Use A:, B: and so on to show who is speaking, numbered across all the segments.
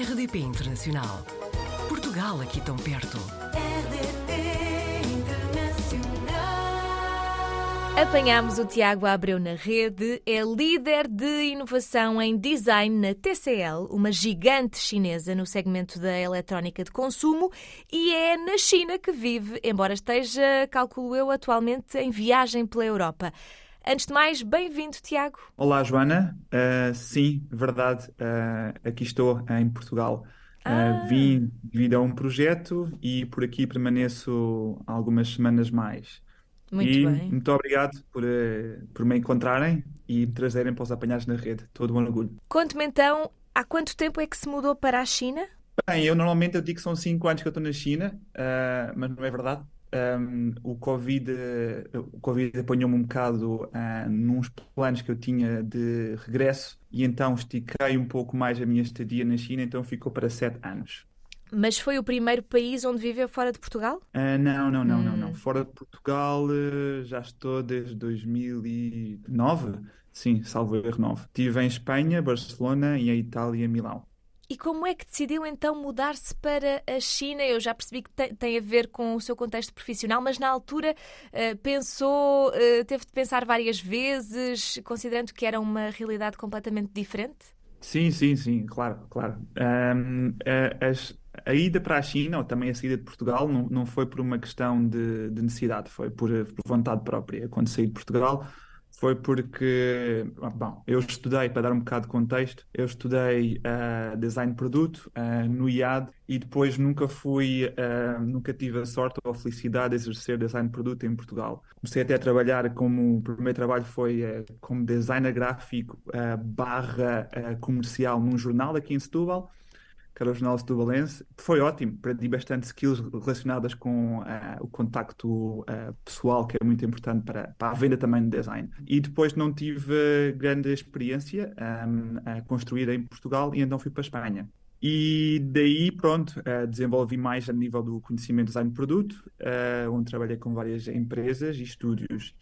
A: RDP Internacional. Portugal aqui tão perto.
B: RDP Internacional.
C: Apanhámos o Tiago Abreu na rede, é líder de inovação em design na TCL, uma gigante chinesa no segmento da eletrónica de consumo, e é na China que vive, embora esteja, calculo eu, atualmente em viagem pela Europa. Antes de mais, bem-vindo, Tiago.
D: Olá, Joana. Uh, sim, verdade. Uh, aqui estou em Portugal. Uh,
C: Ah.
D: vim devido a um projeto e por aqui permaneço algumas semanas mais.
C: Muito
D: e
C: bem.
D: muito obrigado por, por me encontrarem e me trazerem para os apanhados na rede. Todo um orgulho.
C: Conte-me então, há quanto tempo é que se mudou para a China?
D: Bem, eu normalmente eu digo que são cinco anos que eu estou na China, uh, mas não é verdade. Um, o Covid, o Covid apanhou-me um bocado uh, nos planos que eu tinha de regresso e então estiquei um pouco mais a minha estadia na China, então ficou para sete anos.
C: Mas foi o primeiro país onde viveu fora de Portugal?
D: Uh, não, não, não, não,
C: Hum.
D: não. Fora de Portugal uh, já estou desde 2009, sim, salvo erro 9. Estive em Espanha, Barcelona e em Itália, Milão.
C: E como é que decidiu então mudar-se para a China? Eu já percebi que tem, a ver com o seu contexto profissional, mas na altura eh, pensou, eh, teve de pensar várias vezes, considerando que era uma realidade completamente diferente?
D: Sim, sim, sim, claro, claro. As- a ida para a China, ou também a saída de Portugal, não, não foi por uma questão de, de necessidade, foi por, por vontade própria. Quando saí de Portugal, foi porque, ah, bom, eu estudei, para dar um bocado de contexto, eu estudei ah, design de produto ah, no IAD e depois nunca fui, ah, nunca tive a sorte ou a felicidade de exercer design de produto em Portugal. Comecei até a trabalhar como, o primeiro trabalho foi como designer gráfico barra comercial num jornal aqui em Setúbal que era o Jornal Setubalense. Foi ótimo, aprendi bastante skills relacionadas com ah, o contacto ah, pessoal, que é muito importante para, para a venda também de design. E depois não tive grande experiência ahm, a construir em Portugal e então fui para a Espanha. E daí, pronto, ah, desenvolvi mais a nível do conhecimento de design de produto, onde trabalhei com várias empresas e estúdios.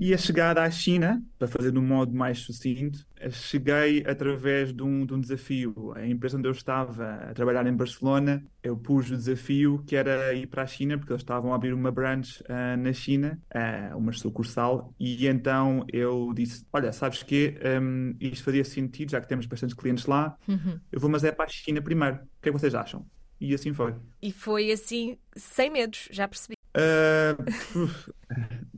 D: E a chegada à China, para fazer de um modo mais sucinto, cheguei através de um, de um desafio. A empresa onde eu estava a trabalhar em Barcelona, eu pus o desafio que era ir para a China, porque eles estavam a abrir uma branch ah, na China, ah, uma sucursal, e então eu disse: Olha, sabes que isto fazia sentido, já que temos bastantes clientes lá, eu vou, mas é para a China primeiro. O que é que vocês acham? E assim foi.
C: E foi assim, sem medos, já percebi.
D: Ah,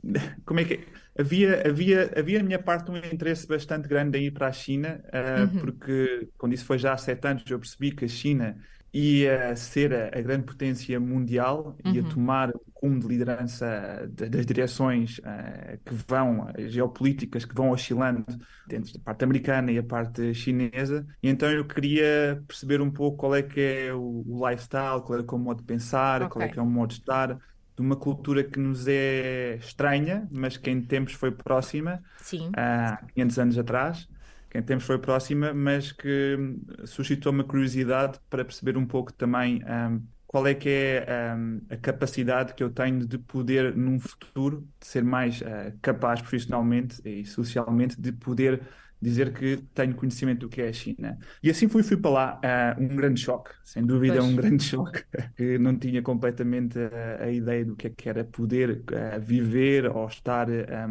D: como é que é? Havia, havia, havia na minha parte um interesse bastante grande em ir para a China, ah, porque quando isso foi já há sete anos, eu percebi que a China ia ser a, a grande potência mundial, ia tomar o rumo de liderança de- das direções ah, que vão, as geopolíticas que vão oscilando dentro da parte americana e a parte chinesa, e então eu queria perceber um pouco qual é que é o, o lifestyle, qual é que é o modo de pensar, qual é que é o modo de estar de uma cultura que nos é estranha, mas que em tempos foi próxima,
C: Sim.
D: há 500 anos atrás, que em tempos foi próxima, mas que suscitou uma curiosidade para perceber um pouco também hum, qual é que é hum, a capacidade que eu tenho de poder, num futuro, de ser mais ah, capaz profissionalmente e socialmente de poder dizer que tenho conhecimento do que é a China. E assim fui, fui para lá, ah, um grande choque, sem dúvida
C: Pois.
D: um grande choque, que não tinha completamente a, a ideia do que é que era poder ah, viver ou estar ah,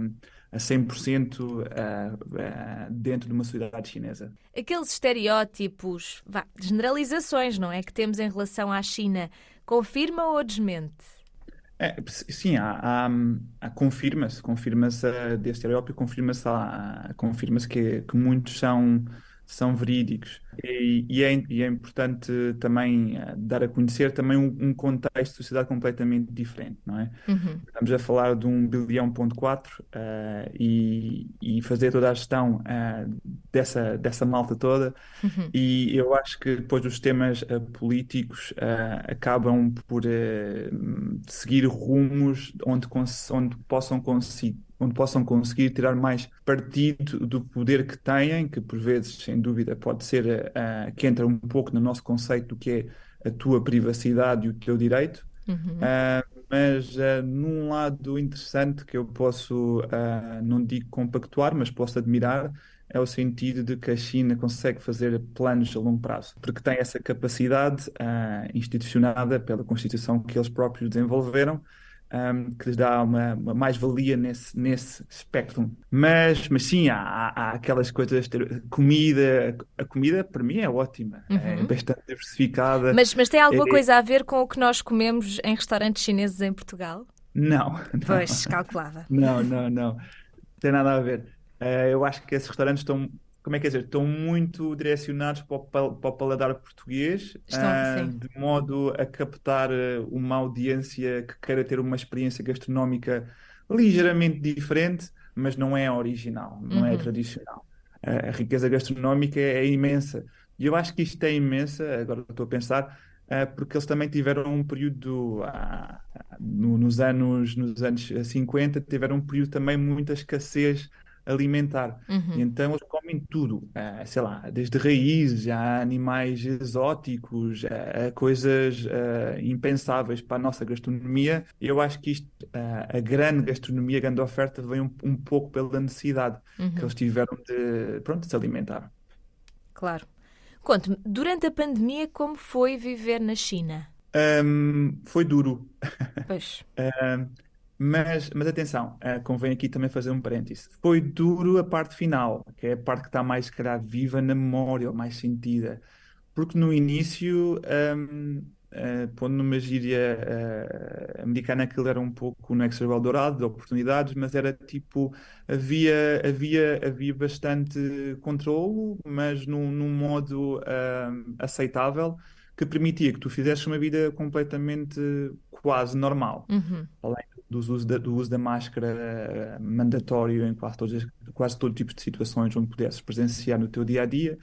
D: a 100% ah, ah, dentro de uma sociedade chinesa.
C: Aqueles estereótipos, vá, generalizações, não é? Que temos em relação à China, confirma ou desmente?
D: É, sim, há, há, confirma-se, confirma-se desse estereótipo, confirma-se confirma-se que, que muitos são, são verídicos. E, e é, e é importante também ah, dar a conhecer também um, um contexto de sociedade completamente diferente, não é?
C: Uhum.
D: Estamos a falar de um bilhão ponto quatro ah, e, e fazer toda a gestão ah, dessa, dessa malta toda e eu acho que depois os temas ah, políticos acabam por seguir rumos onde, onde possam conseguir onde possam conseguir tirar mais partido do poder que têm, que por vezes, sem dúvida, pode ser ah, que entra um pouco no nosso conceito do que é a tua privacidade e o teu direito. Ah, mas ah, num lado interessante que eu posso, ah, não digo compactuar, mas posso admirar, é o sentido de que a China consegue fazer planos a longo prazo, porque tem essa capacidade uh, institucionada pela Constituição que eles próprios desenvolveram, um, que lhes dá uma, uma mais-valia nesse, nesse espectro. Mas, mas sim, há, há aquelas coisas, comida, a comida para mim é ótima, é uhum. é bastante diversificada.
C: Mas, mas tem alguma é, coisa a ver com o que nós comemos em restaurantes chineses em Portugal?
D: Não. não.
C: Pois, calculava.
D: Não, não, não. Tem nada a ver. Uh, eu acho que esses restaurantes estão como é que é dizer, estão muito direcionados para o, para o paladar português, estão, uh, de modo a captar ah, uma audiência que queira ter uma experiência gastronómica ligeiramente diferente, mas não é original, não é uhum. é tradicional. A riqueza gastronómica é, imensa. E eu acho que isto é imensa, agora estou a pensar, uh, porque eles também tiveram um período, no, nos, anos, nos anos 50, tiveram um período também muita escassez alimentar. Uhum. E então eles comem tudo, uh, sei lá, desde raízes a animais exóticos, a, a coisas uh, impensáveis para a nossa gastronomia. Eu acho que isto, uh, a grande gastronomia, a grande oferta, vem um, um pouco pela necessidade uhum. que eles tiveram de, pronto, de se alimentar.
C: Claro. Conte-me, durante a pandemia, como foi viver na China?
D: Um, foi duro.
C: Pois.
D: um, Mas, mas atenção, uh, convém aqui também fazer um parêntese. Foi duro a parte final, que é a parte que está mais, se calhar, viva na memória, ou mais sentida. Porque no início, um, uh, eh, pondo numa gíria uh, americana, aquilo era um pouco no Extra Dourado, de oportunidades, mas era tipo, havia, havia, havia bastante controlo, mas num, num modo aceitável, que permitia que tu fizesses uma vida completamente quase normal.
C: Uhum.
D: Além do uso da, do uso da máscara eh, mandatório em quase, todos, quase todo tipo de situações onde pudesses presenciar no teu dia a dia.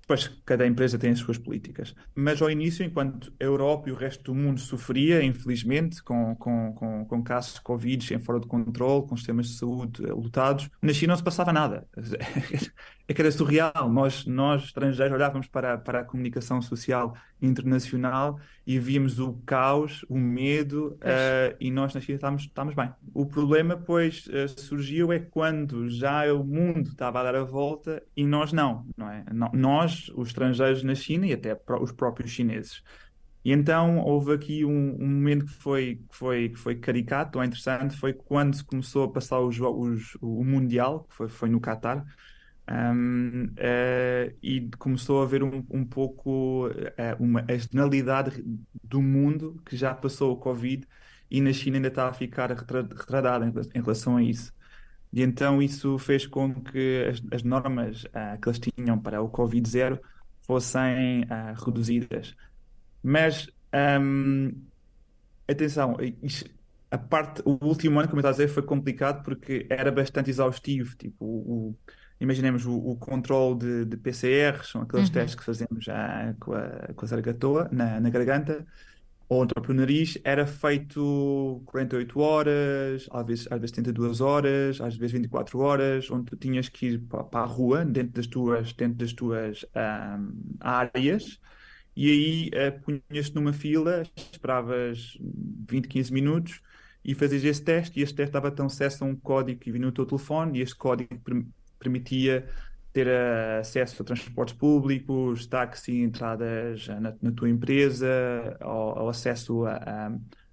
D: Depois, cada empresa tem as suas políticas. Mas ao início, enquanto a Europa e o resto do mundo sofria, infelizmente, com, com, com, com casos de Covid em fora de controle, com sistemas de saúde lotados, na China não se passava nada. É que era surreal. Nós, nós estrangeiros, olhávamos para, para a comunicação social internacional e víamos o caos, o medo, uh, e nós na China estávamos, estávamos bem. O problema, pois, uh, surgiu é quando já o mundo estava a dar a volta e nós não, não é? Nós, os estrangeiros na China e até os próprios chineses. E então houve aqui um, um momento que foi, que, foi, que foi caricato ou interessante, foi quando se começou a passar os, os, o Mundial, que foi, foi no Qatar, um, uh, eh, e começou a haver um, um pouco uh, uma a generalidade do mundo que já passou o Covid e na China ainda está a ficar retardada em, em, relação a isso. E então isso fez com que as, as normas uh, que eles tinham para o Covid zero fossem reduzidas. Mas um, atenção, a parte, o último ano, como eu estava a dizer, foi complicado porque era bastante exaustivo. Tipo, o, imaginemos o, o controle de, de PCR, são aqueles uhum. testes que fazemos já com a, com a zargatoa na, na garganta, ou no próprio nariz, era feito 48 horas, às vezes, às vezes 32 horas, às vezes 24 horas, onde tu tinhas que ir para, para a rua, dentro das tuas, dentro das tuas um, áreas, e aí uh, punhas-te numa fila, esperavas 20, 15 minutos, e fazias esse teste, e esse teste dava-te acesso a um código que vinha no teu telefone, e este código permitia ter acesso a transportes públicos, táxi, entradas na, na tua empresa, ou, ou acesso a, a,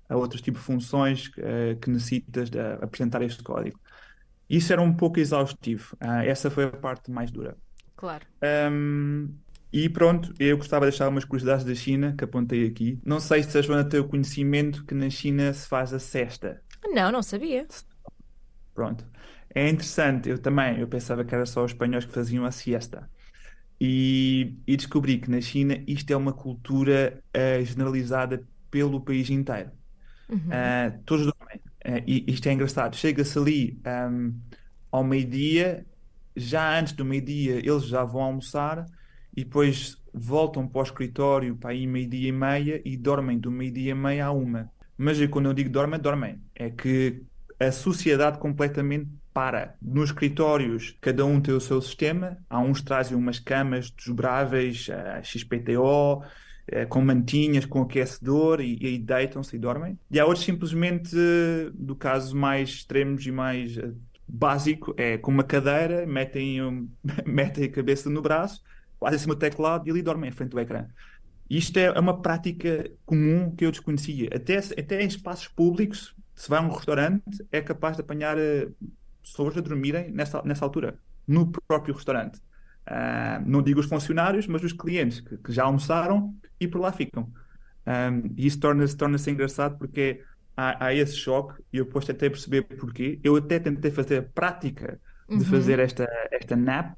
D: a, outros tipos de funções uh, que necessitas de apresentar este código. Isso era um pouco exaustivo. Uh, essa foi a parte mais dura.
C: Claro.
D: Um, e pronto, eu gostava de deixar umas curiosidades da China que apontei aqui. Não sei se a Joana tem o conhecimento que na China se faz a cesta.
C: Não, não sabia.
D: Pronto. É interessante, eu também, eu pensava que era só os espanhóis que faziam a siesta. E, e descobri que na China isto é uma cultura uh, generalizada pelo país inteiro. Uhum. Uh, todos dormem. Uh, e isto é engraçado. Chega-se ali um, ehm, ao meio-dia, já antes do meio-dia eles já vão almoçar e depois voltam para o escritório para aí meio-dia e meia e dormem do meio-dia e meia a uma. Mas quando eu digo dormem, dormem. É que a sociedade completamente para. Nos escritórios, cada um tem o seu sistema. Há uns trazem umas camas desdobráveis, a XPTO, eh, com mantinhas, com aquecedor, e, e aí deitam-se e dormem. E há outros simplesmente, do caso mais extremos e mais eh, básico é com uma cadeira, metem, um, metem a cabeça no braço, quase em cima do teclado e ali dormem em frente do ecrã. Isto é uma prática comum que eu desconhecia. Até, até em espaços públicos, se vai a um restaurante, é capaz de apanhar eh, pessoas a dormirem nessa, nessa altura, no próprio restaurante. Uh, não digo os funcionários, mas os clientes que, que já almoçaram e por lá ficam. Um, e isso torna-se torna engraçado porque há, há, esse choque e eu depois tentei perceber porquê. Eu até tentei fazer a prática de uhum. fazer esta, esta nap,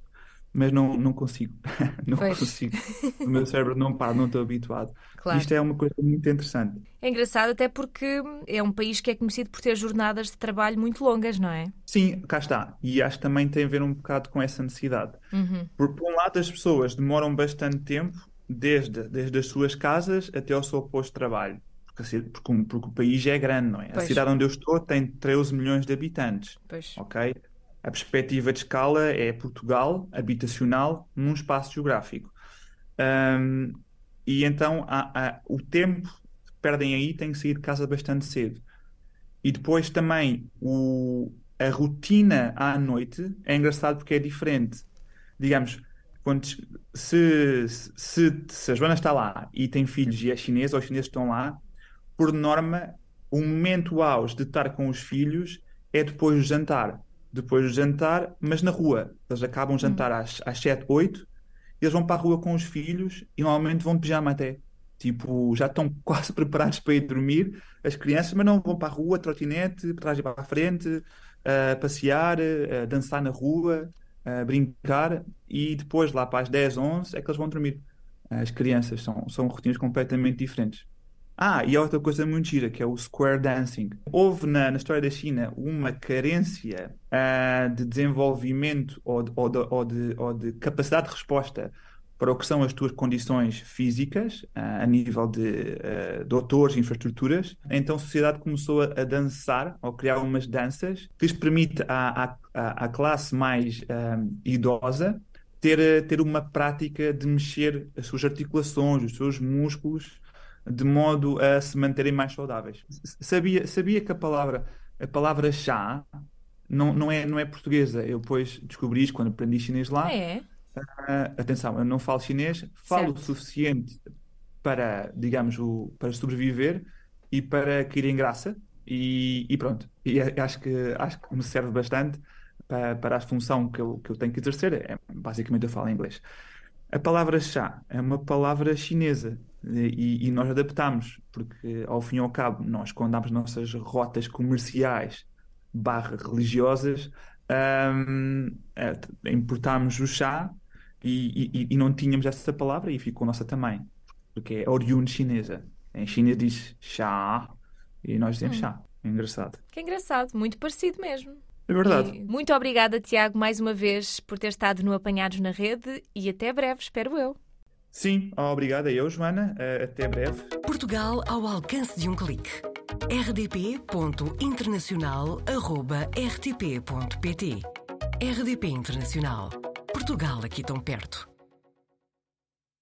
D: mas não, não consigo. não pois. consigo. O meu cérebro não para, não estou habituado. Claro. Isto é uma coisa muito interessante.
C: É engraçado até porque é um país que é conhecido por ter jornadas de trabalho muito longas, não é?
D: Sim, cá está. E acho que também tem a ver um bocado com essa necessidade. Uhum. Por, por um lado, as pessoas demoram bastante tempo, desde, desde as suas casas até ao seu posto de trabalho. Porque, porque, porque o país é grande, não é? Pois. A cidade onde eu estou tem 13 milhões de habitantes. Pois. Ok? A perspectiva de escala é Portugal, habitacional, num espaço geográfico. Um, e então há, há, o tempo que perdem aí tem que sair de casa bastante cedo. E depois também o, a rotina à noite é engraçado porque é diferente. Digamos, quando, se, se, se, a Joana está lá e tem filhos e é chinesa, ou os chineses estão lá, por norma, o momento auge de estar com os filhos é depois do jantar depois do jantar, mas na rua. Eles acabam o jantar hum. às, às 7, 8, eles vão para a rua com os filhos e normalmente vão de pijama até. Tipo, já estão quase preparados para ir dormir, as crianças, mas não vão para a rua, trotinete, para trás e para a frente, uh, passear, uh, dançar na rua, uh, brincar, e depois, lá para as 10, 11, é que eles vão dormir. As crianças são, são rotinas completamente diferentes. Ah, e há outra coisa muito gira, que é o square dancing. Houve na, na história da China uma carência uh, de desenvolvimento ou de, ou, de, ou, de, ou de, capacidade de resposta para o que são as tuas condições físicas, uh, a nível de uh, doutores infraestruturas. Então a sociedade começou a, a, dançar, ou criar umas danças, que lhes permite à, à, à classe mais idosa ter, ter uma prática de mexer as suas articulações, os seus músculos, de modo a se manterem mais saudáveis. Sabia, sabia que a palavra, a palavra chá não, não, é, não é portuguesa. Eu depois descobri isso quando aprendi chinês lá.
C: É.
D: Uh, atenção, eu não falo chinês, falo certo. o suficiente para, digamos, o, para sobreviver e para cair em graça. E, e pronto. E acho que, acho que me serve bastante para, para a função que eu, que eu tenho que exercer. É, basicamente, eu falo inglês. A palavra chá é uma palavra chinesa e, e, nós adaptamos, porque ao fim e ao cabo, nós quando damos nossas rotas comerciais barra religiosas, um, é, importámos o chá e, e, e, não tínhamos essa palavra e ficou nossa também, porque é oriundo chinesa. Em China diz chá e nós dizemos hum. chá. É engraçado.
C: Que engraçado, muito parecido mesmo.
D: É verdade.
C: E muito obrigada, Tiago, mais uma vez por ter estado no Apanhados na Rede e até breve, espero eu.
D: Sim, obrigada eu, Joana. Eh, até breve.
A: Portugal ao alcance de um clique. rdp.internacional.rtp.pt RDP Internacional. Portugal aqui tão perto.